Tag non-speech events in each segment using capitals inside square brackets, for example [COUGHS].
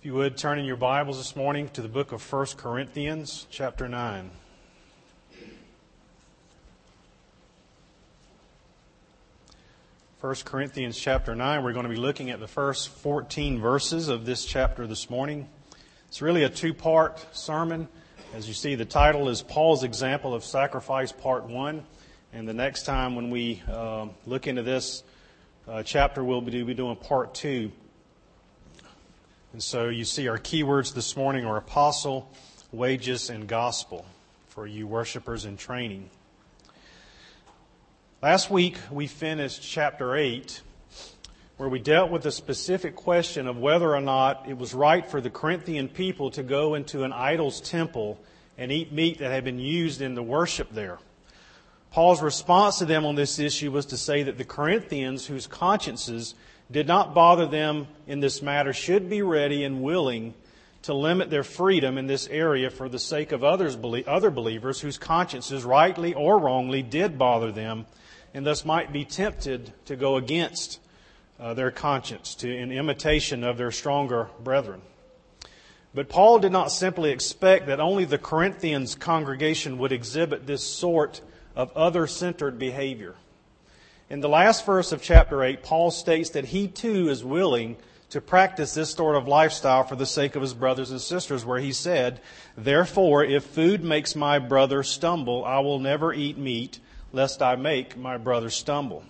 If you would turn in your Bibles this morning to the book of 1 Corinthians, chapter 9. First Corinthians chapter 9, we're going to be looking at the first 14 verses of this chapter this morning. It's really a two part sermon. As you see, the title is Paul's Example of Sacrifice, Part 1. And the next time when we uh, look into this uh, chapter, we'll be doing Part 2. And so you see our keywords this morning are apostle, wages, and gospel for you worshipers in training. Last week, we finished chapter 8, where we dealt with the specific question of whether or not it was right for the Corinthian people to go into an idol's temple and eat meat that had been used in the worship there. Paul's response to them on this issue was to say that the Corinthians, whose consciences did not bother them in this matter, should be ready and willing to limit their freedom in this area for the sake of others, other believers whose consciences, rightly or wrongly, did bother them and thus might be tempted to go against uh, their conscience to, in imitation of their stronger brethren. But Paul did not simply expect that only the Corinthians congregation would exhibit this sort of other centered behavior. In the last verse of chapter 8, Paul states that he too is willing to practice this sort of lifestyle for the sake of his brothers and sisters, where he said, Therefore, if food makes my brother stumble, I will never eat meat lest I make my brother stumble.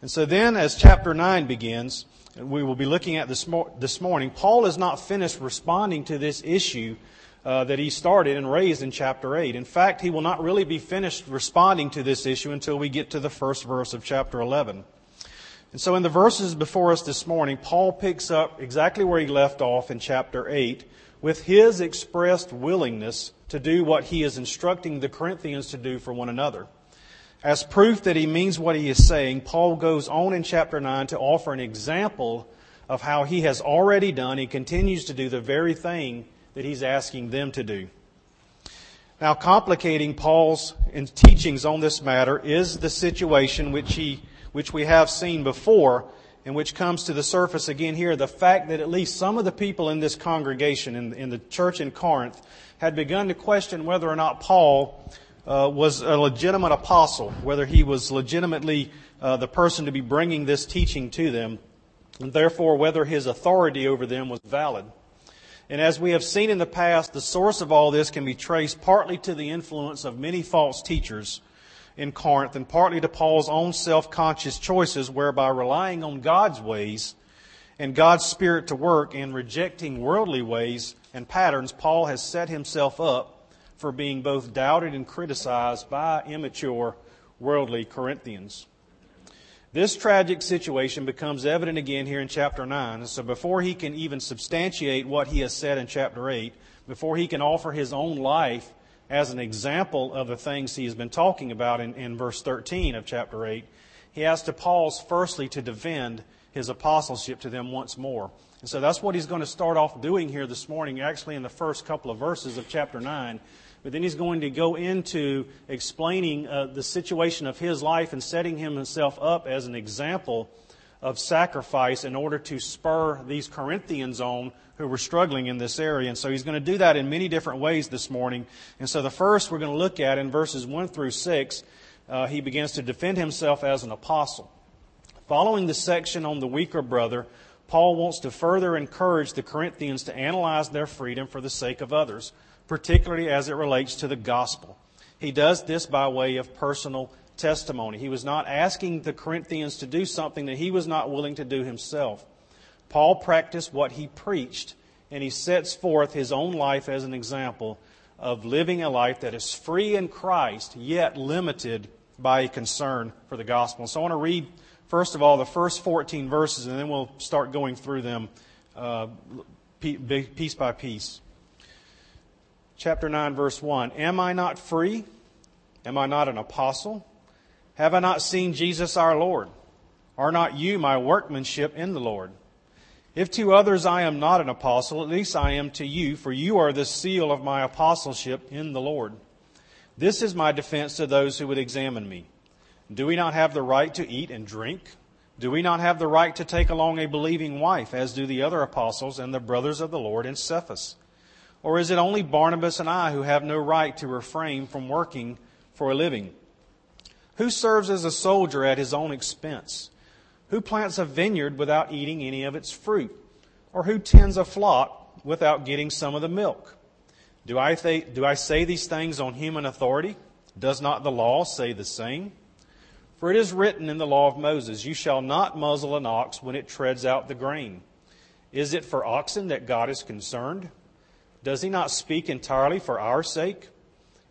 And so then, as chapter 9 begins, and we will be looking at this, this morning, Paul is not finished responding to this issue uh, that he started and raised in chapter 8. In fact, he will not really be finished responding to this issue until we get to the first verse of chapter 11. And so in the verses before us this morning, Paul picks up exactly where he left off in chapter 8 with his expressed willingness to do what he is instructing the Corinthians to do for one another. As proof that he means what he is saying, Paul goes on in chapter 9 to offer an example of how he has already done, he continues to do the very thing that he's asking them to do. Now, complicating Paul's teachings on this matter is the situation which, he, which we have seen before and which comes to the surface again here the fact that at least some of the people in this congregation, in, in the church in Corinth, had begun to question whether or not Paul uh, was a legitimate apostle, whether he was legitimately uh, the person to be bringing this teaching to them, and therefore whether his authority over them was valid. And as we have seen in the past, the source of all this can be traced partly to the influence of many false teachers in Corinth and partly to Paul's own self-conscious choices whereby relying on God's ways and God's Spirit to work and rejecting worldly ways and patterns, Paul has set himself up for being both doubted and criticized by immature worldly Corinthians. This tragic situation becomes evident again here in chapter 9. So before he can even substantiate what he has said in chapter 8, before he can offer his own life as an example of the things he has been talking about in, in verse 13 of chapter 8, he has to pause firstly to defend his apostleship to them once more. And so that's what he's going to start off doing here this morning, actually in the first couple of verses of chapter 9. But then he's going to go into explaining uh, the situation of his life and setting himself up as an example of sacrifice in order to spur these Corinthians on who were struggling in this area. And so he's going to do that in many different ways this morning. And so the first we're going to look at in verses 1 through 6, uh, he begins to defend himself as an apostle. Following the section on the weaker brother, Paul wants to further encourage the Corinthians to analyze their freedom for the sake of others particularly as it relates to the gospel. He does this by way of personal testimony. He was not asking the Corinthians to do something that he was not willing to do himself. Paul practiced what he preached, and he sets forth his own life as an example of living a life that is free in Christ, yet limited by a concern for the gospel. So I want to read, first of all, the first 14 verses, and then we'll start going through them uh, piece by piece chapter 9, verse 1. Am I not free? Am I not an apostle? Have I not seen Jesus our Lord? Are not you my workmanship in the Lord? If to others I am not an apostle, at least I am to you, for you are the seal of my apostleship in the Lord. This is my defense to those who would examine me. Do we not have the right to eat and drink? Do we not have the right to take along a believing wife, as do the other apostles and the brothers of the Lord in Cephas? Or is it only Barnabas and I who have no right to refrain from working for a living? Who serves as a soldier at his own expense? Who plants a vineyard without eating any of its fruit? Or who tends a flock without getting some of the milk? Do I, th- do I say these things on human authority? Does not the law say the same? For it is written in the law of Moses, You shall not muzzle an ox when it treads out the grain. Is it for oxen that God is concerned? Does he not speak entirely for our sake?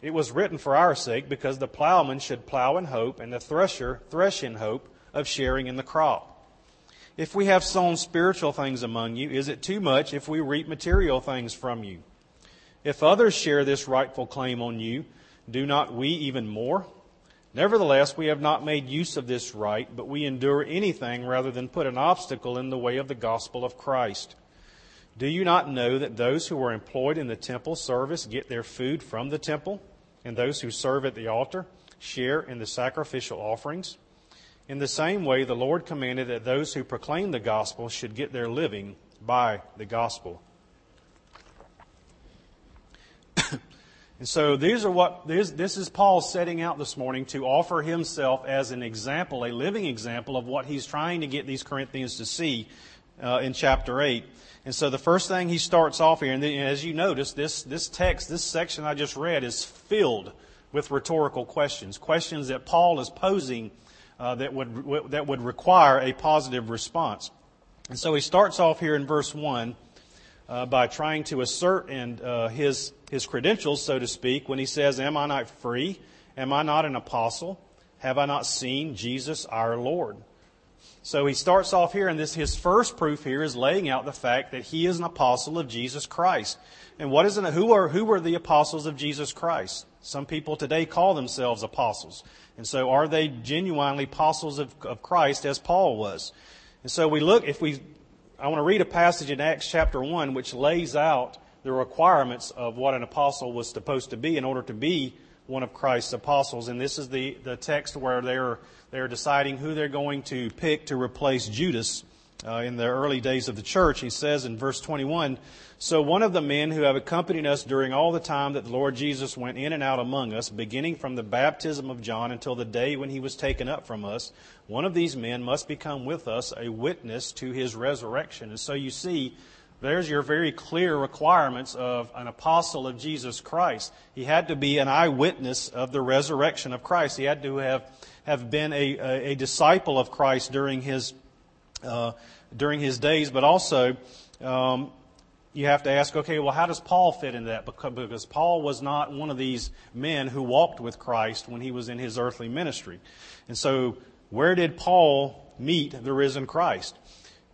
It was written for our sake, because the plowman should plow in hope, and the thresher thresh in hope of sharing in the crop. If we have sown spiritual things among you, is it too much if we reap material things from you? If others share this rightful claim on you, do not we even more? Nevertheless, we have not made use of this right, but we endure anything rather than put an obstacle in the way of the gospel of Christ. Do you not know that those who are employed in the temple service get their food from the temple, and those who serve at the altar share in the sacrificial offerings? In the same way, the Lord commanded that those who proclaim the gospel should get their living by the gospel. [COUGHS] And so these are what this, this is Paul setting out this morning to offer himself as an example, a living example of what he's trying to get these Corinthians to see uh, in chapter eight. And so the first thing he starts off here, and as you notice, this this text, this section I just read, is filled with rhetorical questions, questions that Paul is posing uh, that would that would require a positive response. And so he starts off here in verse one uh, by trying to assert and uh, his his credentials, so to speak, when he says, "Am I not free? Am I not an apostle? Have I not seen Jesus our Lord?" So he starts off here, and this his first proof here is laying out the fact that he is an apostle of Jesus Christ. And what is it? Who are who are the apostles of Jesus Christ? Some people today call themselves apostles, and so are they genuinely apostles of, of Christ as Paul was? And so we look if we I want to read a passage in Acts chapter 1 which lays out the requirements of what an apostle was supposed to be in order to be one of Christ's apostles. And this is the, the text where they're, they're deciding who they're going to pick to replace Judas uh, in the early days of the church. He says in verse 21 So one of the men who have accompanied us during all the time that the Lord Jesus went in and out among us, beginning from the baptism of John until the day when he was taken up from us, one of these men must become with us a witness to his resurrection. And so you see, there's your very clear requirements of an apostle of Jesus Christ. He had to be an eyewitness of the resurrection of Christ. He had to have, have been a, a, a disciple of Christ during his uh, during his days, but also um, you have to ask, okay, well, how does Paul fit in that? Because Paul was not one of these men who walked with Christ when he was in his earthly ministry. And so, where did Paul meet the risen Christ?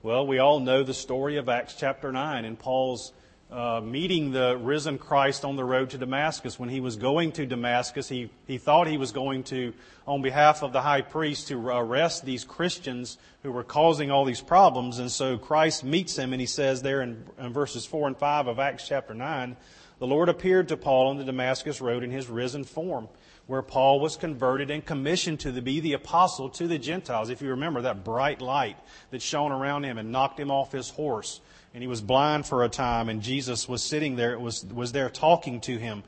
Well, we all know the story of Acts chapter 9 and Paul's uh, meeting the risen Christ on the road to Damascus. When he was going to Damascus, he, he thought he was going to, on behalf of the high priest, to arrest these Christians who were causing all these problems. And so Christ meets him, and he says there in, in verses 4 and 5 of Acts chapter 9, the Lord appeared to Paul on the Damascus road in his risen form, where Paul was converted and commissioned to be the apostle to the Gentiles. If you remember that bright light that shone around him and knocked him off his horse and he was blind for a time, and Jesus was sitting there, was, was there talking to him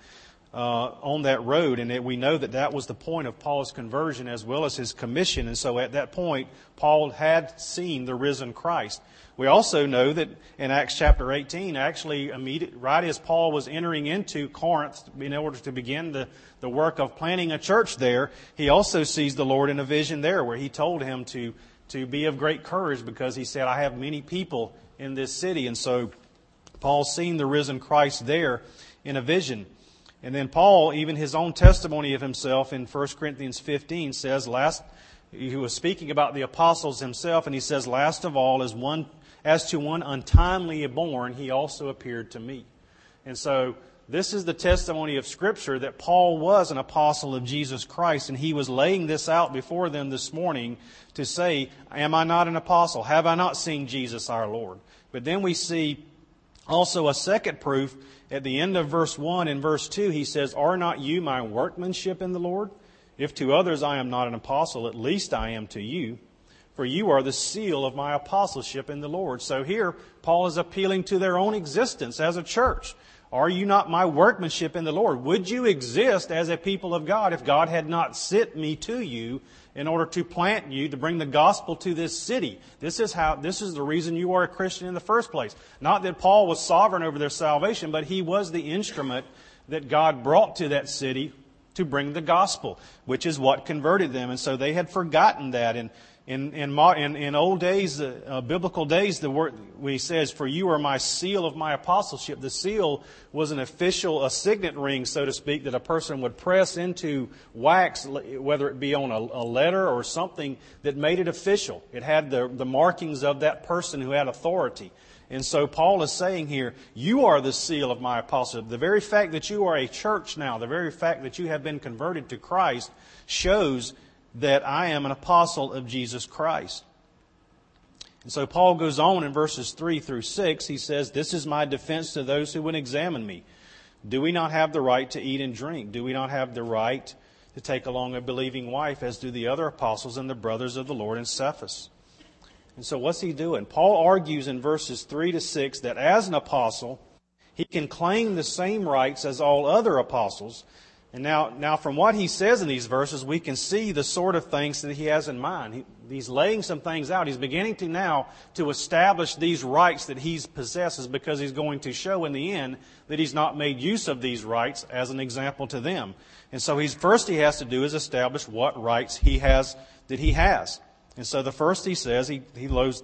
uh, on that road. And we know that that was the point of Paul's conversion as well as his commission. And so at that point, Paul had seen the risen Christ. We also know that in Acts chapter 18, actually, right as Paul was entering into Corinth in order to begin the, the work of planting a church there, he also sees the Lord in a vision there where he told him to, to be of great courage because he said, I have many people in this city. And so Paul's seen the risen Christ there in a vision. And then Paul, even his own testimony of himself in 1 Corinthians 15 says, last, he was speaking about the apostles himself, and he says, last of all, as one, as to one untimely born, he also appeared to me. And so, this is the testimony of Scripture that Paul was an apostle of Jesus Christ, and he was laying this out before them this morning to say, Am I not an apostle? Have I not seen Jesus our Lord? But then we see also a second proof at the end of verse 1 and verse 2. He says, Are not you my workmanship in the Lord? If to others I am not an apostle, at least I am to you. for you are the seal of my apostleship in the Lord. So here, Paul is appealing to their own existence as a church. Are you not my workmanship in the Lord? Would you exist as a people of God if God had not sent me to you in order to plant you to bring the gospel to this city? This is how, this is the reason you are a Christian in the first place. Not that Paul was sovereign over their salvation, but he was the instrument that God brought to that city to bring the gospel, which is what converted them. And so they had forgotten that. And in, in, in, in old days, uh, uh, biblical days, the word, he says, For you are my seal of my apostleship, the seal was an official, a signet ring, so to speak, that a person would press into wax, whether it be on a, a letter or something that made it official. It had the, the markings of that person who had authority. And so Paul is saying here, you are the seal of my apostleship. The very fact that you are a church now, the very fact that you have been converted to Christ shows that I am an apostle of Jesus Christ. And so Paul goes on in verses 3 through 6. He says, This is my defense to those who would examine me. Do we not have the right to eat and drink? Do we not have the right to take along a believing wife, as do the other apostles and the brothers of the Lord in Cephas? And so what's he doing? Paul argues in verses 3 to 6 that as an apostle, he can claim the same rights as all other apostles, and now, now from what he says in these verses, we can see the sort of things that he has in mind. He, he's laying some things out. He's beginning to now to establish these rights that he possesses because he's going to show in the end that he's not made use of these rights as an example to them. And so he's first he has to do is establish what rights he has that he has. And so the first he says he he loads,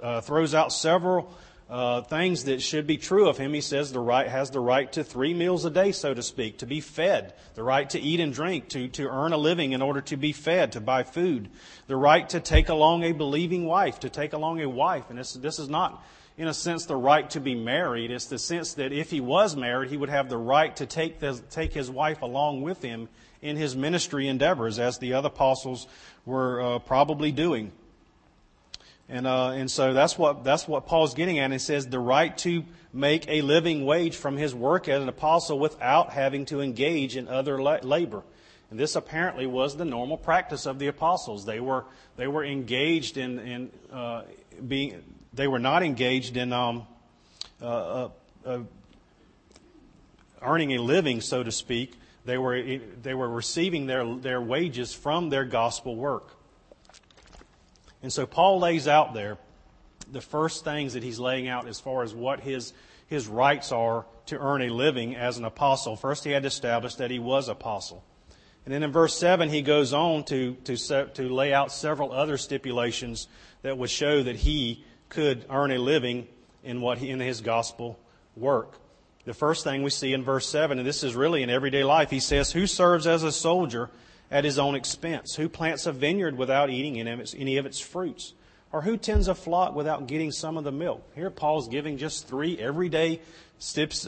uh, throws out several uh, things that should be true of him. He says the right has the right to three meals a day, so to speak, to be fed, the right to eat and drink, to, to earn a living in order to be fed, to buy food, the right to take along a believing wife, to take along a wife. And this, this is not, in a sense, the right to be married. It's the sense that if he was married, he would have the right to take, the, take his wife along with him in his ministry endeavors, as the other apostles were uh, probably doing. And, uh, and so that's what, that's what Paul's getting at. He says the right to make a living wage from his work as an apostle without having to engage in other labor. And this apparently was the normal practice of the apostles. They were, they were engaged in, in uh, being, they were not engaged in um, uh, uh, uh earning a living, so to speak. They were, they were receiving their, their wages from their gospel work. And so Paul lays out there the first things that he's laying out as far as what his, his rights are to earn a living as an apostle. First, he had to establish that he was apostle. And then in verse 7, he goes on to, to, to lay out several other stipulations that would show that he could earn a living in, what he, in his gospel work. The first thing we see in verse 7, and this is really in everyday life, he says, Who serves as a soldier at his own expense? Who plants a vineyard without eating any of its fruits? Or who tends a flock without getting some of the milk? Here, Paul's giving just three everyday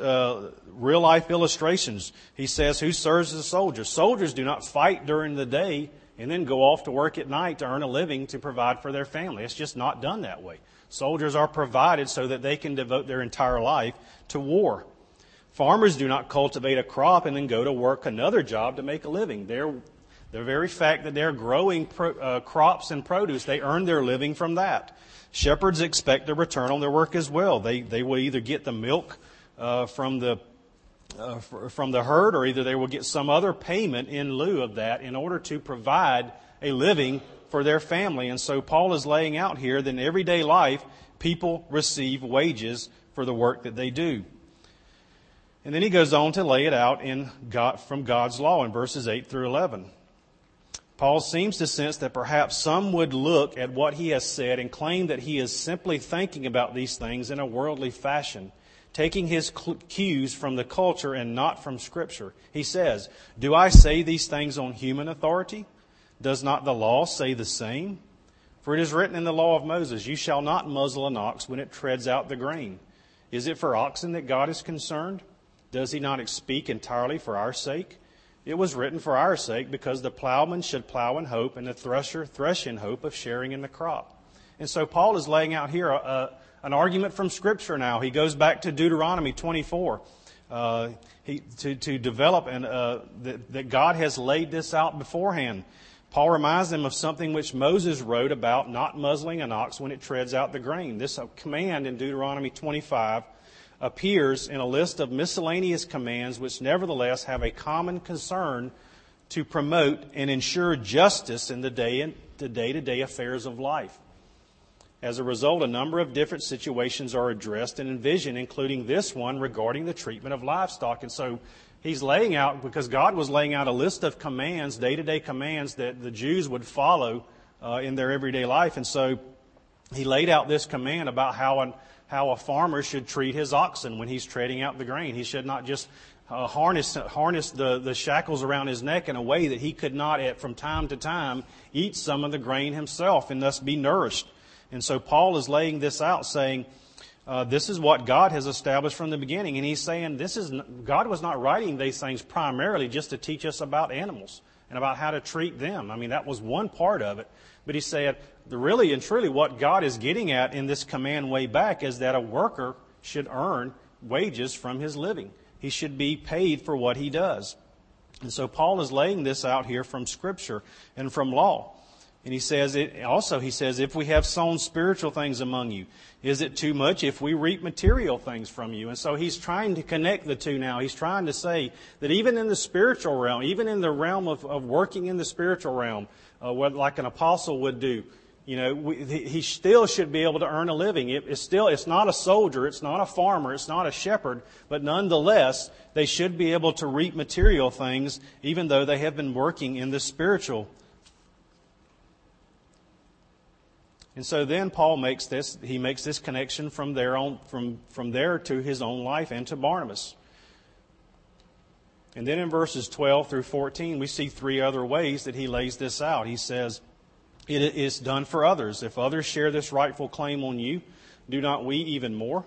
uh, real life illustrations. He says, Who serves as a soldier? Soldiers do not fight during the day and then go off to work at night to earn a living to provide for their family. It's just not done that way. Soldiers are provided so that they can devote their entire life to war. Farmers do not cultivate a crop and then go to work another job to make a living. They're the very fact that they're growing pro, uh, crops and produce, they earn their living from that. Shepherds expect a return on their work as well. They, they will either get the milk uh, from, the, uh, from the herd or either they will get some other payment in lieu of that in order to provide a living for their family. And so Paul is laying out here that in everyday life, people receive wages for the work that they do. And then he goes on to lay it out in God, from God's law in verses 8 through 11. Paul seems to sense that perhaps some would look at what he has said and claim that he is simply thinking about these things in a worldly fashion, taking his cues from the culture and not from Scripture. He says, Do I say these things on human authority? Does not the law say the same? For it is written in the law of Moses, You shall not muzzle an ox when it treads out the grain. Is it for oxen that God is concerned? Does he not speak entirely for our sake? It was written for our sake because the plowman should plow in hope and the thresher thresh in hope of sharing in the crop. And so Paul is laying out here a, a, an argument from Scripture now. He goes back to Deuteronomy 24 uh, he, to, to develop and, uh, that, that God has laid this out beforehand. Paul reminds them of something which Moses wrote about not muzzling an ox when it treads out the grain. This command in Deuteronomy 25 appears in a list of miscellaneous commands which nevertheless have a common concern to promote and ensure justice in the day to day affairs of life. As a result, a number of different situations are addressed and envisioned, including this one regarding the treatment of livestock. And so he's laying out, because God was laying out a list of commands, day to day commands that the Jews would follow uh, in their everyday life. And so he laid out this command about how an, how a farmer should treat his oxen when he's treading out the grain. He should not just uh, harness, harness the, the shackles around his neck in a way that he could not, at, from time to time, eat some of the grain himself and thus be nourished. And so Paul is laying this out, saying, uh, this is what God has established from the beginning. And he's saying this is, God was not writing these things primarily just to teach us about animals and about how to treat them. I mean, that was one part of it. But he said, really and truly, what God is getting at in this command way back is that a worker should earn wages from his living. He should be paid for what he does. And so Paul is laying this out here from Scripture and from law. And he says it also, he says, if we have sown spiritual things among you, is it too much if we reap material things from you? And so he's trying to connect the two now. He's trying to say that even in the spiritual realm, even in the realm of, of working in the spiritual realm, uh, what, like an apostle would do, you know, we, he still should be able to earn a living. It, it's still, it's not a soldier, it's not a farmer, it's not a shepherd, but nonetheless, they should be able to reap material things, even though they have been working in the spiritual And so then Paul makes this, he makes this connection from there, on, from, from there to his own life and to Barnabas. And then in verses 12 through 14, we see three other ways that he lays this out. He says, It is done for others. If others share this rightful claim on you, do not we even more?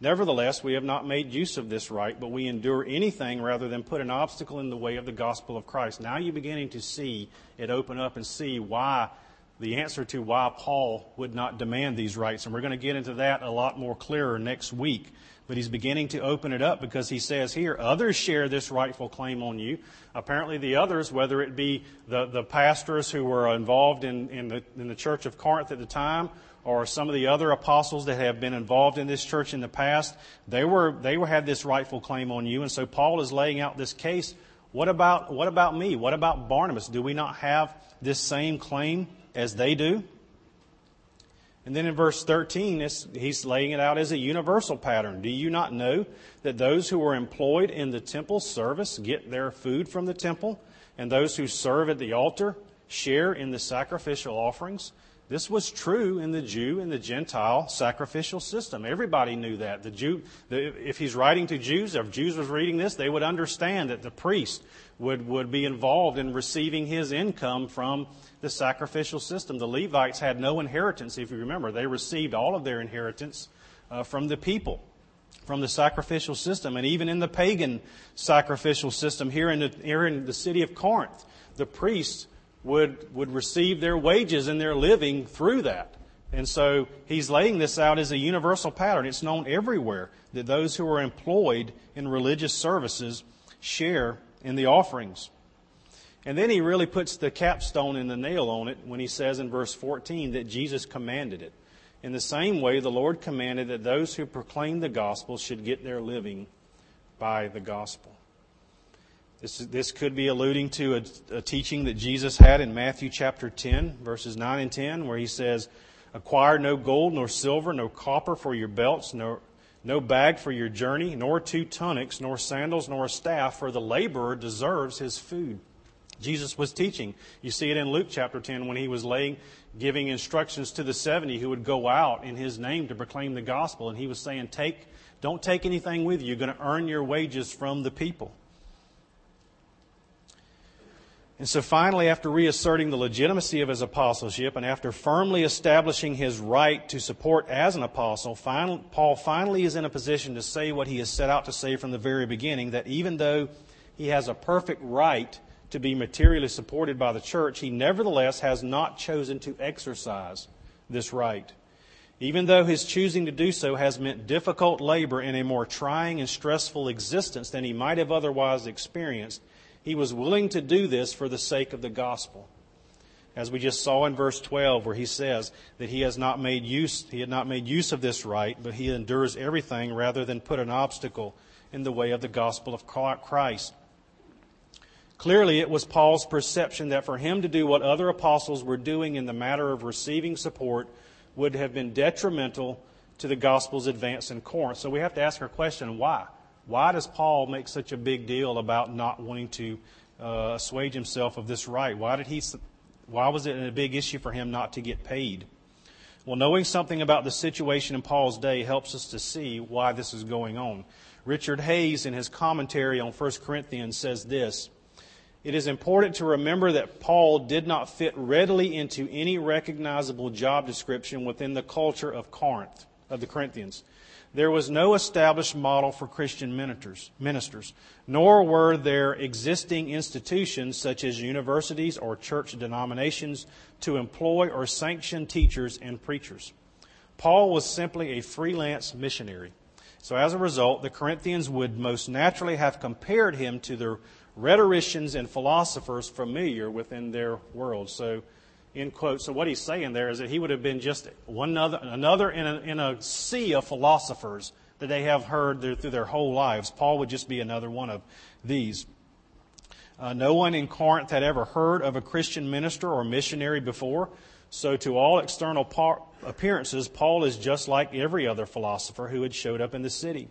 Nevertheless, we have not made use of this right, but we endure anything rather than put an obstacle in the way of the gospel of Christ. Now you're beginning to see it open up and see why the answer to why Paul would not demand these rights. And we're going to get into that a lot more clearer next week. But he's beginning to open it up because he says here, others share this rightful claim on you. Apparently, the others, whether it be the, the pastors who were involved in, in, the, in the church of Corinth at the time, or some of the other apostles that have been involved in this church in the past, they were they were, had this rightful claim on you. And so Paul is laying out this case. What about what about me? What about Barnabas? Do we not have this same claim as they do. And then in verse 13, he's laying it out as a universal pattern. Do you not know that those who are employed in the temple service get their food from the temple, and those who serve at the altar share in the sacrificial offerings? This was true in the Jew and the Gentile sacrificial system. Everybody knew that. The Jew, the, if he's writing to Jews, if Jews was reading this, they would understand that the priest would, would be involved in receiving his income from the sacrificial system. The Levites had no inheritance, if you remember. They received all of their inheritance uh, from the people, from the sacrificial system. And even in the pagan sacrificial system here in the, here in the city of Corinth, the priests would, would receive their wages and their living through that. And so he's laying this out as a universal pattern. It's known everywhere that those who are employed in religious services share in the offerings. And then he really puts the capstone in the nail on it when he says in verse 14 that Jesus commanded it. In the same way, the Lord commanded that those who proclaim the gospel should get their living by the gospel. This, this could be alluding to a, a teaching that Jesus had in Matthew chapter 10, verses 9 and 10, where he says, Acquire no gold, nor silver, no copper for your belts, nor, no bag for your journey, nor two tunics, nor sandals, nor a staff, for the laborer deserves his food. Jesus was teaching. You see it in Luke chapter 10 when he was laying, giving instructions to the 70 who would go out in his name to proclaim the gospel. And he was saying, take, don't take anything with you. You're going to earn your wages from the people. And so finally, after reasserting the legitimacy of his apostleship and after firmly establishing his right to support as an apostle, Paul finally is in a position to say what he has set out to say from the very beginning that even though he has a perfect right to be materially supported by the church, he nevertheless has not chosen to exercise this right. Even though his choosing to do so has meant difficult labor and a more trying and stressful existence than he might have otherwise experienced, he was willing to do this for the sake of the gospel. as we just saw in verse 12 where he says that he has not made use he had not made use of this right but he endures everything rather than put an obstacle in the way of the gospel of Christ. Clearly it was Paul's perception that for him to do what other apostles were doing in the matter of receiving support would have been detrimental to the gospel's advance in Corinth. So we have to ask our question why why does Paul make such a big deal about not wanting to uh, assuage himself of this right? Why did he why was it a big issue for him not to get paid? Well, knowing something about the situation in Paul's day helps us to see why this is going on. Richard Hays, in his commentary on 1 Corinthians, says this It is important to remember that Paul did not fit readily into any recognizable job description within the culture of Corinth, of the Corinthians. There was no established model for Christian ministers, ministers, nor were there existing institutions such as universities or church denominations to employ or sanction teachers and preachers. Paul was simply a freelance missionary. So as a result, the Corinthians would most naturally have compared him to the rhetoricians and philosophers familiar within their world. So end quote. So what he's saying there is that he would have been just one other, another in a, in a sea of philosophers that they have heard their, through their whole lives. Paul would just be another one of these. Uh, no one in Corinth had ever heard of a Christian minister or missionary before. So, to all external par- appearances, Paul is just like every other philosopher who had showed up in the city.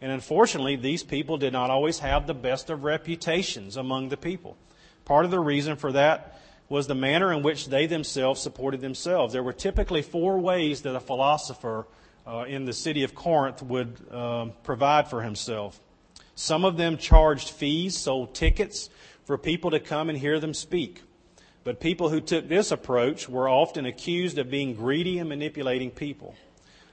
And unfortunately, these people did not always have the best of reputations among the people. Part of the reason for that was the manner in which they themselves supported themselves. There were typically four ways that a philosopher uh, in the city of Corinth would uh, provide for himself. Some of them charged fees, sold tickets for people to come and hear them speak. But people who took this approach were often accused of being greedy and manipulating people.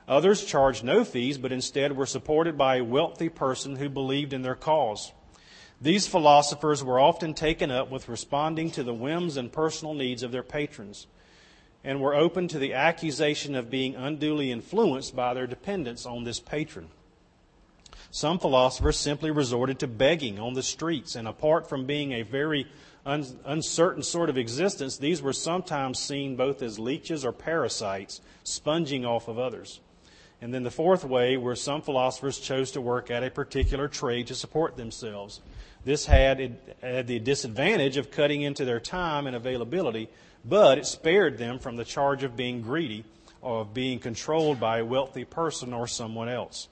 Others charged no fees, but instead were supported by a wealthy person who believed in their cause. These philosophers were often taken up with responding to the whims and personal needs of their patrons and were open to the accusation of being unduly influenced by their dependence on this patron. Some philosophers simply resorted to begging on the streets, and apart from being a very un- uncertain sort of existence, these were sometimes seen both as leeches or parasites, sponging off of others. And then the fourth way, where some philosophers chose to work at a particular trade to support themselves. This had, had the disadvantage of cutting into their time and availability, but it spared them from the charge of being greedy or of being controlled by a wealthy person or someone else.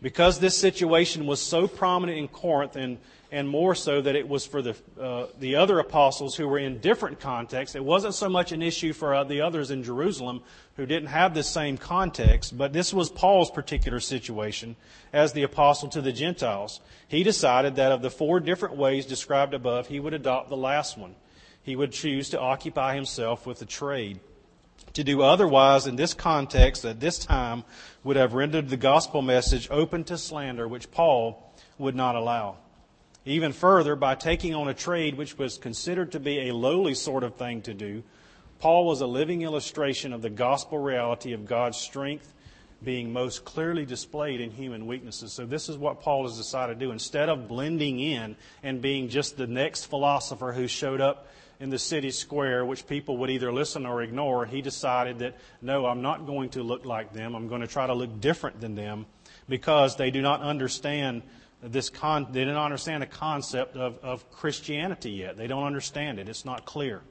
Because this situation was so prominent in Corinth and and more so that it was for the, uh, the other apostles who were in different contexts. It wasn't so much an issue for uh, the others in Jerusalem who didn't have the same context, but this was Paul's particular situation as the apostle to the Gentiles. He decided that of the four different ways described above, he would adopt the last one. He would choose to occupy himself with the trade. To do otherwise in this context at this time would have rendered the gospel message open to slander, which Paul would not allow. Even further, by taking on a trade which was considered to be a lowly sort of thing to do, Paul was a living illustration of the gospel reality of God's strength being most clearly displayed in human weaknesses. So, this is what Paul has decided to do. Instead of blending in and being just the next philosopher who showed up in the city square, which people would either listen or ignore, he decided that, no, I'm not going to look like them. I'm going to try to look different than them because they do not understand this con- they don't understand the concept of, of Christianity yet. They don't understand it. It's not clear.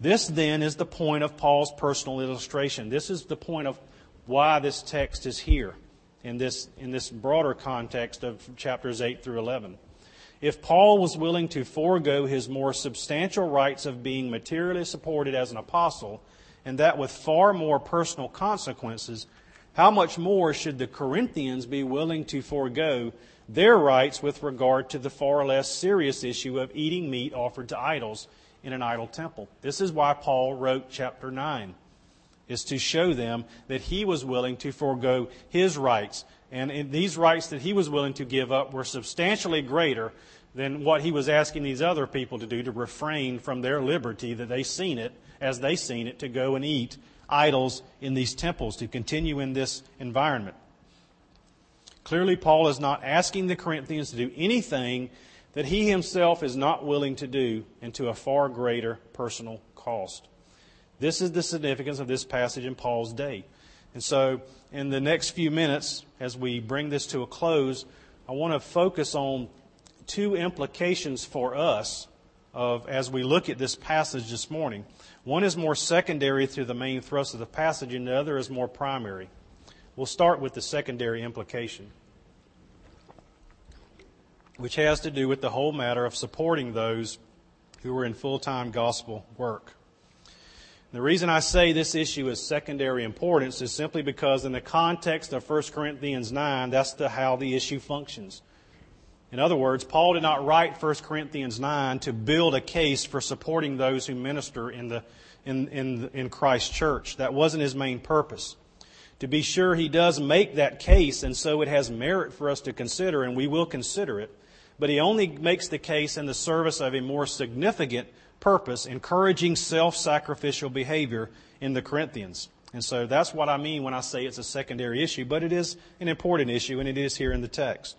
This then is the point of Paul's personal illustration. This is the point of why this text is here in this, in this broader context of chapters 8 through 11. If Paul was willing to forego his more substantial rights of being materially supported as an apostle, and that with far more personal consequences, how much more should the Corinthians be willing to forego their rights with regard to the far less serious issue of eating meat offered to idols in an idol temple. This is why Paul wrote chapter 9, is to show them that he was willing to forego his rights. And these rights that he was willing to give up were substantially greater than what he was asking these other people to do to refrain from their liberty that they seen it, as they seen it, to go and eat idols in these temples, to continue in this environment. Clearly, Paul is not asking the Corinthians to do anything that he himself is not willing to do and to a far greater personal cost. This is the significance of this passage in Paul's day. And so, in the next few minutes, as we bring this to a close, I want to focus on two implications for us of as we look at this passage this morning. One is more secondary to the main thrust of the passage, and the other is more primary. We'll start with the secondary implication, which has to do with the whole matter of supporting those who are in full time gospel work. The reason I say this issue is secondary importance is simply because in the context of 1 Corinthians 9, that's the, how the issue functions. In other words, Paul did not write 1 Corinthians 9 to build a case for supporting those who minister in, the, in, in, in Christ's church. That wasn't his main purpose. To be sure, he does make that case, and so it has merit for us to consider, and we will consider it. But he only makes the case in the service of a more significant purpose, encouraging self sacrificial behavior in the Corinthians. And so that's what I mean when I say it's a secondary issue, but it is an important issue, and it is here in the text.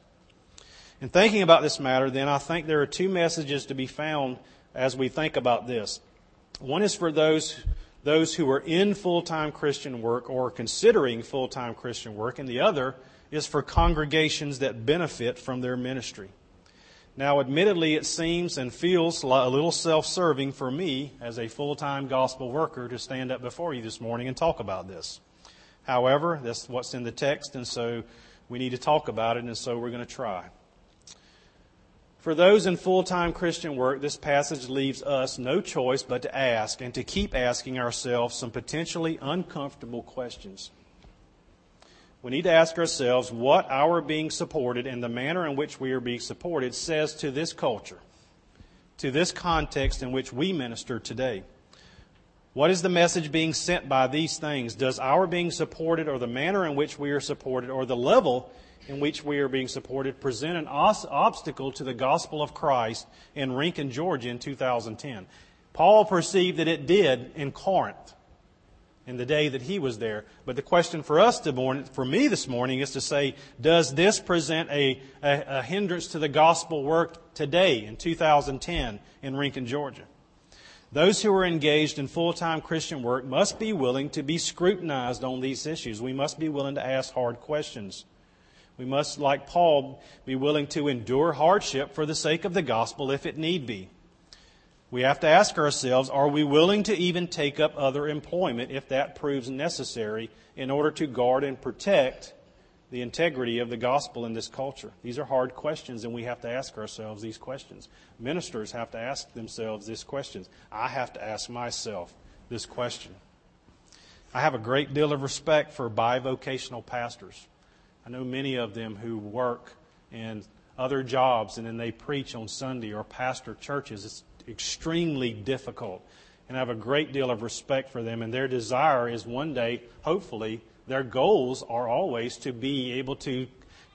In thinking about this matter, then, I think there are two messages to be found as we think about this. One is for those, those who are in full time Christian work or considering full time Christian work, and the other is for congregations that benefit from their ministry. Now, admittedly, it seems and feels a little self serving for me as a full time gospel worker to stand up before you this morning and talk about this. However, that's what's in the text, and so we need to talk about it, and so we're going to try. For those in full time Christian work, this passage leaves us no choice but to ask and to keep asking ourselves some potentially uncomfortable questions. We need to ask ourselves what our being supported and the manner in which we are being supported says to this culture, to this context in which we minister today. What is the message being sent by these things? Does our being supported or the manner in which we are supported or the level in which we are being supported present an obstacle to the gospel of Christ in Rincon, Georgia in 2010? Paul perceived that it did in Corinth in the day that he was there. But the question for us to morning, for me this morning is to say, does this present a, a, a hindrance to the gospel work today in 2010 in Rincon, Georgia? Those who are engaged in full-time Christian work must be willing to be scrutinized on these issues. We must be willing to ask hard questions. We must, like Paul, be willing to endure hardship for the sake of the gospel if it need be. We have to ask ourselves are we willing to even take up other employment if that proves necessary in order to guard and protect the integrity of the gospel in this culture? These are hard questions, and we have to ask ourselves these questions. Ministers have to ask themselves these questions. I have to ask myself this question. I have a great deal of respect for bivocational pastors. I know many of them who work in other jobs and then they preach on Sunday or pastor churches. It's extremely difficult. And I have a great deal of respect for them. And their desire is one day, hopefully, their goals are always to be able to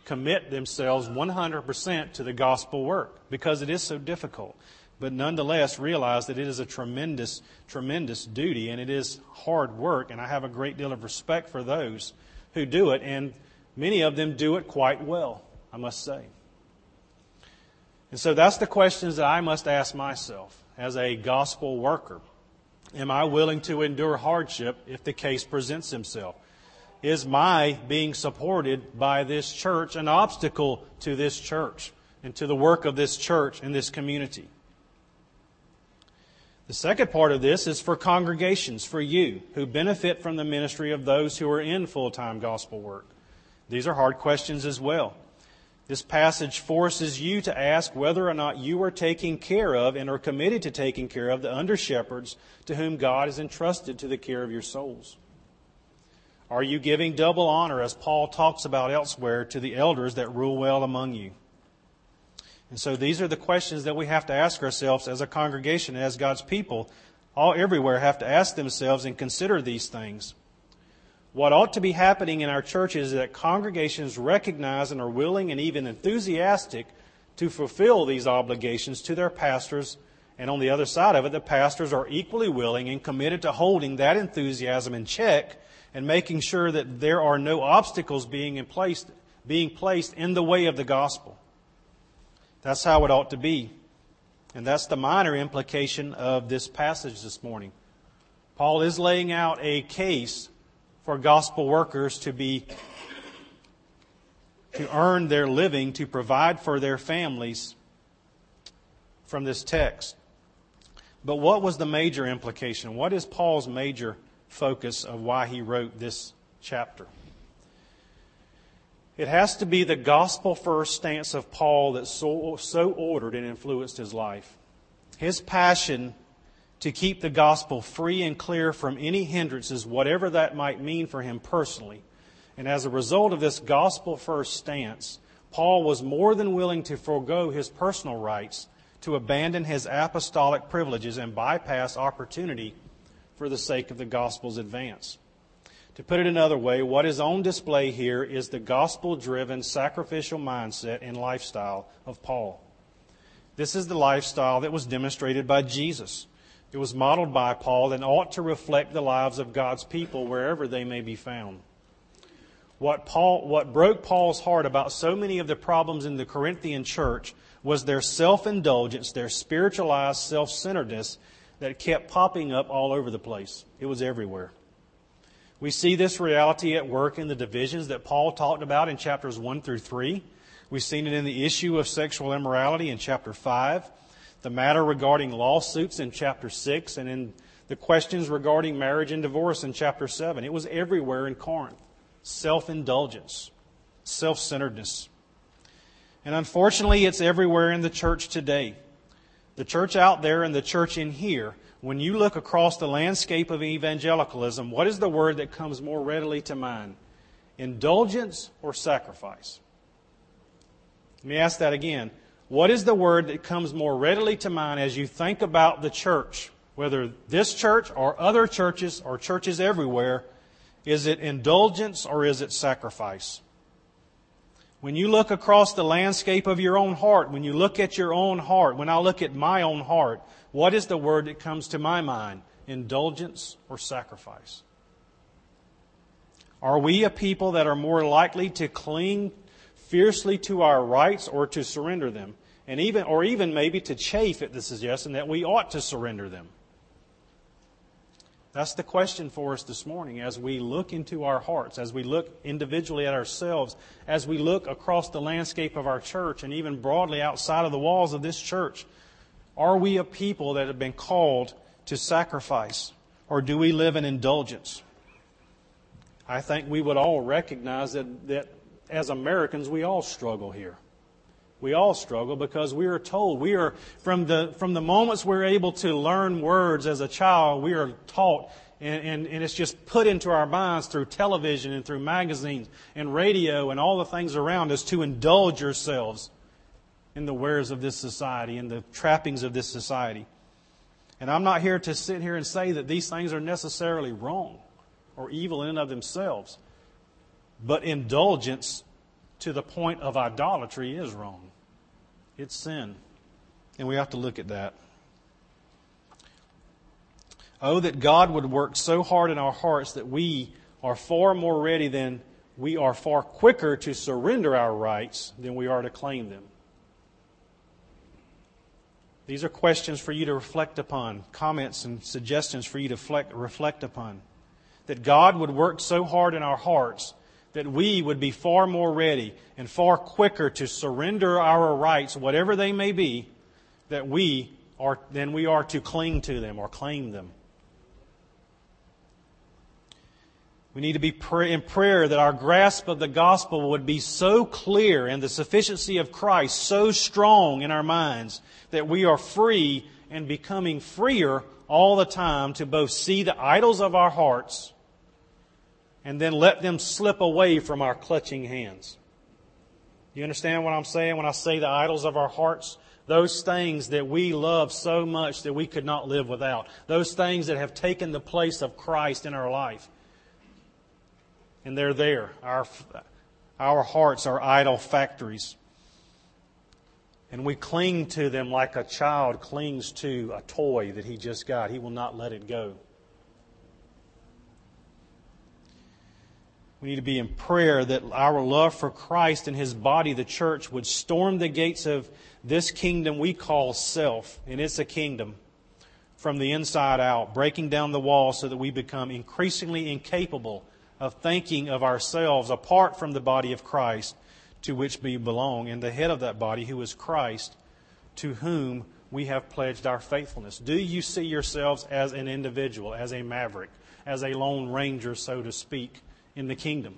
commit themselves 100% to the gospel work because it is so difficult. But nonetheless, realize that it is a tremendous, tremendous duty and it is hard work. And I have a great deal of respect for those who do it. And many of them do it quite well, I must say. And so that's the questions that I must ask myself as a gospel worker. Am I willing to endure hardship if the case presents himself? Is my being supported by this church an obstacle to this church and to the work of this church and this community? The second part of this is for congregations, for you, who benefit from the ministry of those who are in full time gospel work. These are hard questions as well. This passage forces you to ask whether or not you are taking care of and are committed to taking care of the under shepherds to whom God has entrusted to the care of your souls. Are you giving double honor, as Paul talks about elsewhere, to the elders that rule well among you? And so these are the questions that we have to ask ourselves as a congregation, as God's people, all everywhere have to ask themselves and consider these things. What ought to be happening in our churches is that congregations recognize and are willing and even enthusiastic to fulfill these obligations to their pastors. And on the other side of it, the pastors are equally willing and committed to holding that enthusiasm in check and making sure that there are no obstacles being, in place, being placed in the way of the gospel. That's how it ought to be. And that's the minor implication of this passage this morning. Paul is laying out a case for gospel workers to be to earn their living, to provide for their families from this text. But what was the major implication? What is Paul's major focus of why he wrote this chapter? It has to be the gospel first stance of Paul that so, so ordered and influenced his life. His passion to keep the gospel free and clear from any hindrances, whatever that might mean for him personally. And as a result of this gospel first stance, Paul was more than willing to forego his personal rights to abandon his apostolic privileges and bypass opportunity for the sake of the gospel's advance. To put it another way, what is on display here is the gospel driven sacrificial mindset and lifestyle of Paul. This is the lifestyle that was demonstrated by Jesus. It was modeled by Paul and ought to reflect the lives of God's people wherever they may be found. What, Paul, what broke Paul's heart about so many of the problems in the Corinthian church was their self indulgence, their spiritualized self centeredness that kept popping up all over the place. It was everywhere. We see this reality at work in the divisions that Paul talked about in chapters 1 through 3. We've seen it in the issue of sexual immorality in chapter 5, the matter regarding lawsuits in chapter 6, and in the questions regarding marriage and divorce in chapter 7. It was everywhere in Corinth. Self indulgence, self centeredness. And unfortunately, it's everywhere in the church today. The church out there and the church in here when you look across the landscape of evangelicalism, what is the word that comes more readily to mind? Indulgence or sacrifice? Let me ask that again. What is the word that comes more readily to mind as you think about the church, whether this church or other churches or churches everywhere? Is it indulgence or is it sacrifice? When you look across the landscape of your own heart, when you look at your own heart, when I look at my own heart, what is the word that comes to my mind? Indulgence or sacrifice? Are we a people that are more likely to cling fiercely to our rights or to surrender them? And even, or even maybe to chafe at the suggestion that we ought to surrender them. That's the question for us this morning as we look into our hearts, as we look individually at ourselves, as we look across the landscape of our church and even broadly outside of the walls of this church. Are we a people that have been called to sacrifice, or do we live in indulgence? I think we would all recognize that, that as Americans, we all struggle here. We all struggle because we are told, we are, from the, from the moments we're able to learn words as a child, we are taught, and, and, and it's just put into our minds through television and through magazines and radio and all the things around us to indulge yourselves in the wares of this society, in the trappings of this society. And I'm not here to sit here and say that these things are necessarily wrong or evil in and of themselves. But indulgence to the point of idolatry is wrong. It's sin. And we have to look at that. Oh, that God would work so hard in our hearts that we are far more ready than we are far quicker to surrender our rights than we are to claim them. These are questions for you to reflect upon, comments and suggestions for you to reflect upon. That God would work so hard in our hearts that we would be far more ready and far quicker to surrender our rights, whatever they may be, that we are, than we are to cling to them or claim them. We need to be in prayer that our grasp of the gospel would be so clear and the sufficiency of Christ so strong in our minds that we are free and becoming freer all the time to both see the idols of our hearts and then let them slip away from our clutching hands. You understand what I'm saying when I say the idols of our hearts? Those things that we love so much that we could not live without. Those things that have taken the place of Christ in our life and they're there. Our, our hearts are idol factories. And we cling to them like a child clings to a toy that he just got. He will not let it go. We need to be in prayer that our love for Christ and His body, the church, would storm the gates of this kingdom we call self, and it's a kingdom, from the inside out, breaking down the walls so that we become increasingly incapable of thinking of ourselves apart from the body of Christ to which we belong, and the head of that body, who is Christ, to whom we have pledged our faithfulness. Do you see yourselves as an individual, as a maverick, as a lone ranger, so to speak, in the kingdom?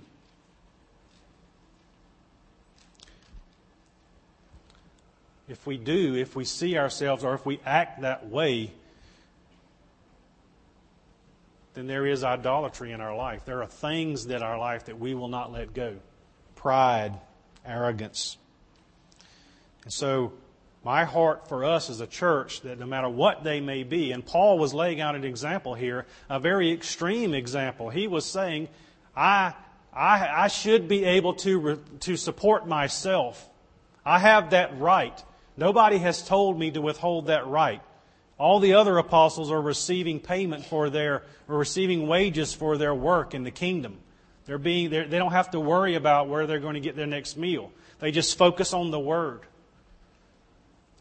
If we do, if we see ourselves, or if we act that way, then there is idolatry in our life. There are things that our life that we will not let go pride, arrogance. And so, my heart for us as a church that no matter what they may be, and Paul was laying out an example here, a very extreme example. He was saying, I, I, I should be able to, to support myself. I have that right. Nobody has told me to withhold that right. All the other apostles are receiving payment for their, or receiving wages for their work in the kingdom. They're being, they're, they don't have to worry about where they're going to get their next meal. They just focus on the Word.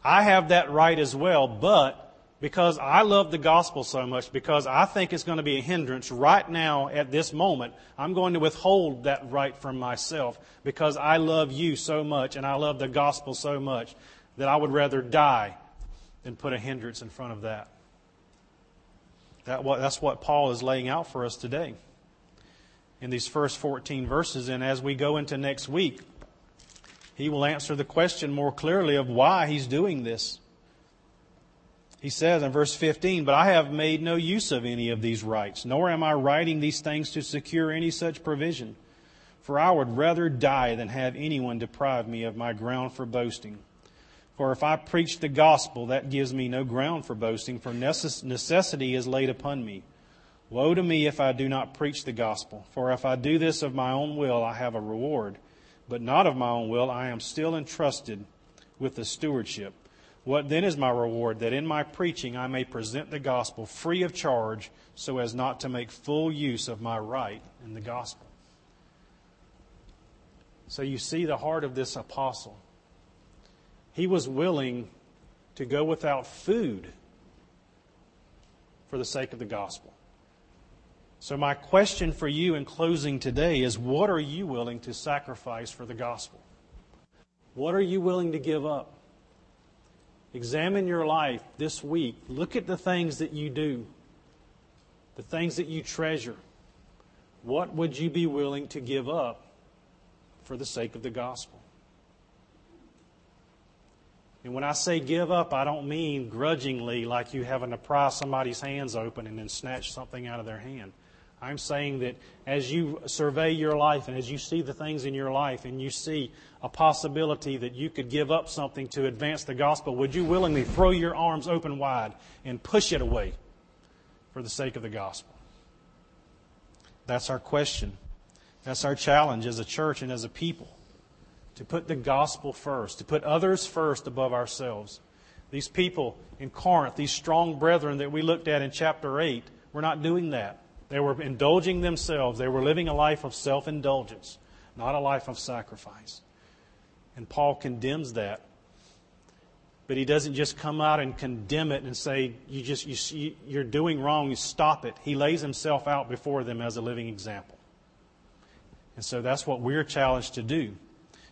I have that right as well, but because I love the gospel so much, because I think it's going to be a hindrance right now at this moment, I'm going to withhold that right from myself because I love you so much and I love the gospel so much that I would rather die than put a hindrance in front of that. that that's what Paul is laying out for us today in these first 14 verses. And as we go into next week, he will answer the question more clearly of why he's doing this. He says in verse 15, But I have made no use of any of these rights, nor am I writing these things to secure any such provision. For I would rather die than have anyone deprive me of my ground for boasting. For if I preach the gospel, that gives me no ground for boasting, for necessity is laid upon me. Woe to me if I do not preach the gospel. For if I do this of my own will, I have a reward. But not of my own will, I am still entrusted with the stewardship. What then is my reward? That in my preaching I may present the gospel free of charge, so as not to make full use of my right in the gospel. So you see the heart of this apostle. He was willing to go without food for the sake of the gospel. So, my question for you in closing today is what are you willing to sacrifice for the gospel? What are you willing to give up? Examine your life this week. Look at the things that you do, the things that you treasure. What would you be willing to give up for the sake of the gospel? And when I say give up, I don't mean grudgingly like you having to pry somebody's hands open and then snatch something out of their hand. I'm saying that as you survey your life and as you see the things in your life and you see a possibility that you could give up something to advance the gospel, would you willingly throw your arms open wide and push it away for the sake of the gospel? That's our question. That's our challenge as a church and as a people to put the gospel first, to put others first above ourselves. These people in Corinth, these strong brethren that we looked at in chapter 8, were not doing that. They were indulging themselves. They were living a life of self indulgence, not a life of sacrifice. And Paul condemns that. But he doesn't just come out and condemn it and say, you just, you, you're doing wrong, you stop it. He lays himself out before them as a living example. And so that's what we're challenged to do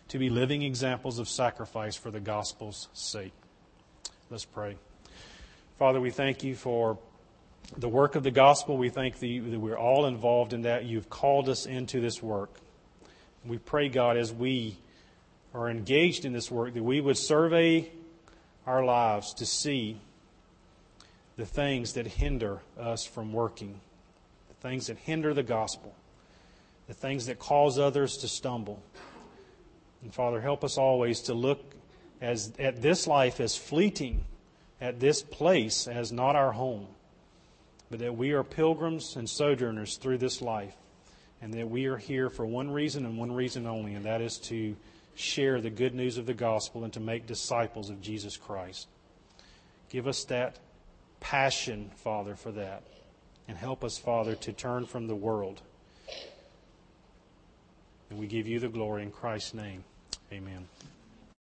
to be living examples of sacrifice for the gospel's sake. Let's pray. Father, we thank you for the work of the gospel. We thank that we're all involved in that. You've called us into this work. We pray, God, as we are engaged in this work, that we would survey our lives to see the things that hinder us from working, the things that hinder the gospel, the things that cause others to stumble. And Father, help us always to look as, at this life as fleeting, at this place as not our home, but that we are pilgrims and sojourners through this life, and that we are here for one reason and one reason only, and that is to share the good news of the gospel and to make disciples of Jesus Christ. Give us that passion, Father, for that. And help us, Father, to turn from the world And we give you the glory in Christ's name. Amen.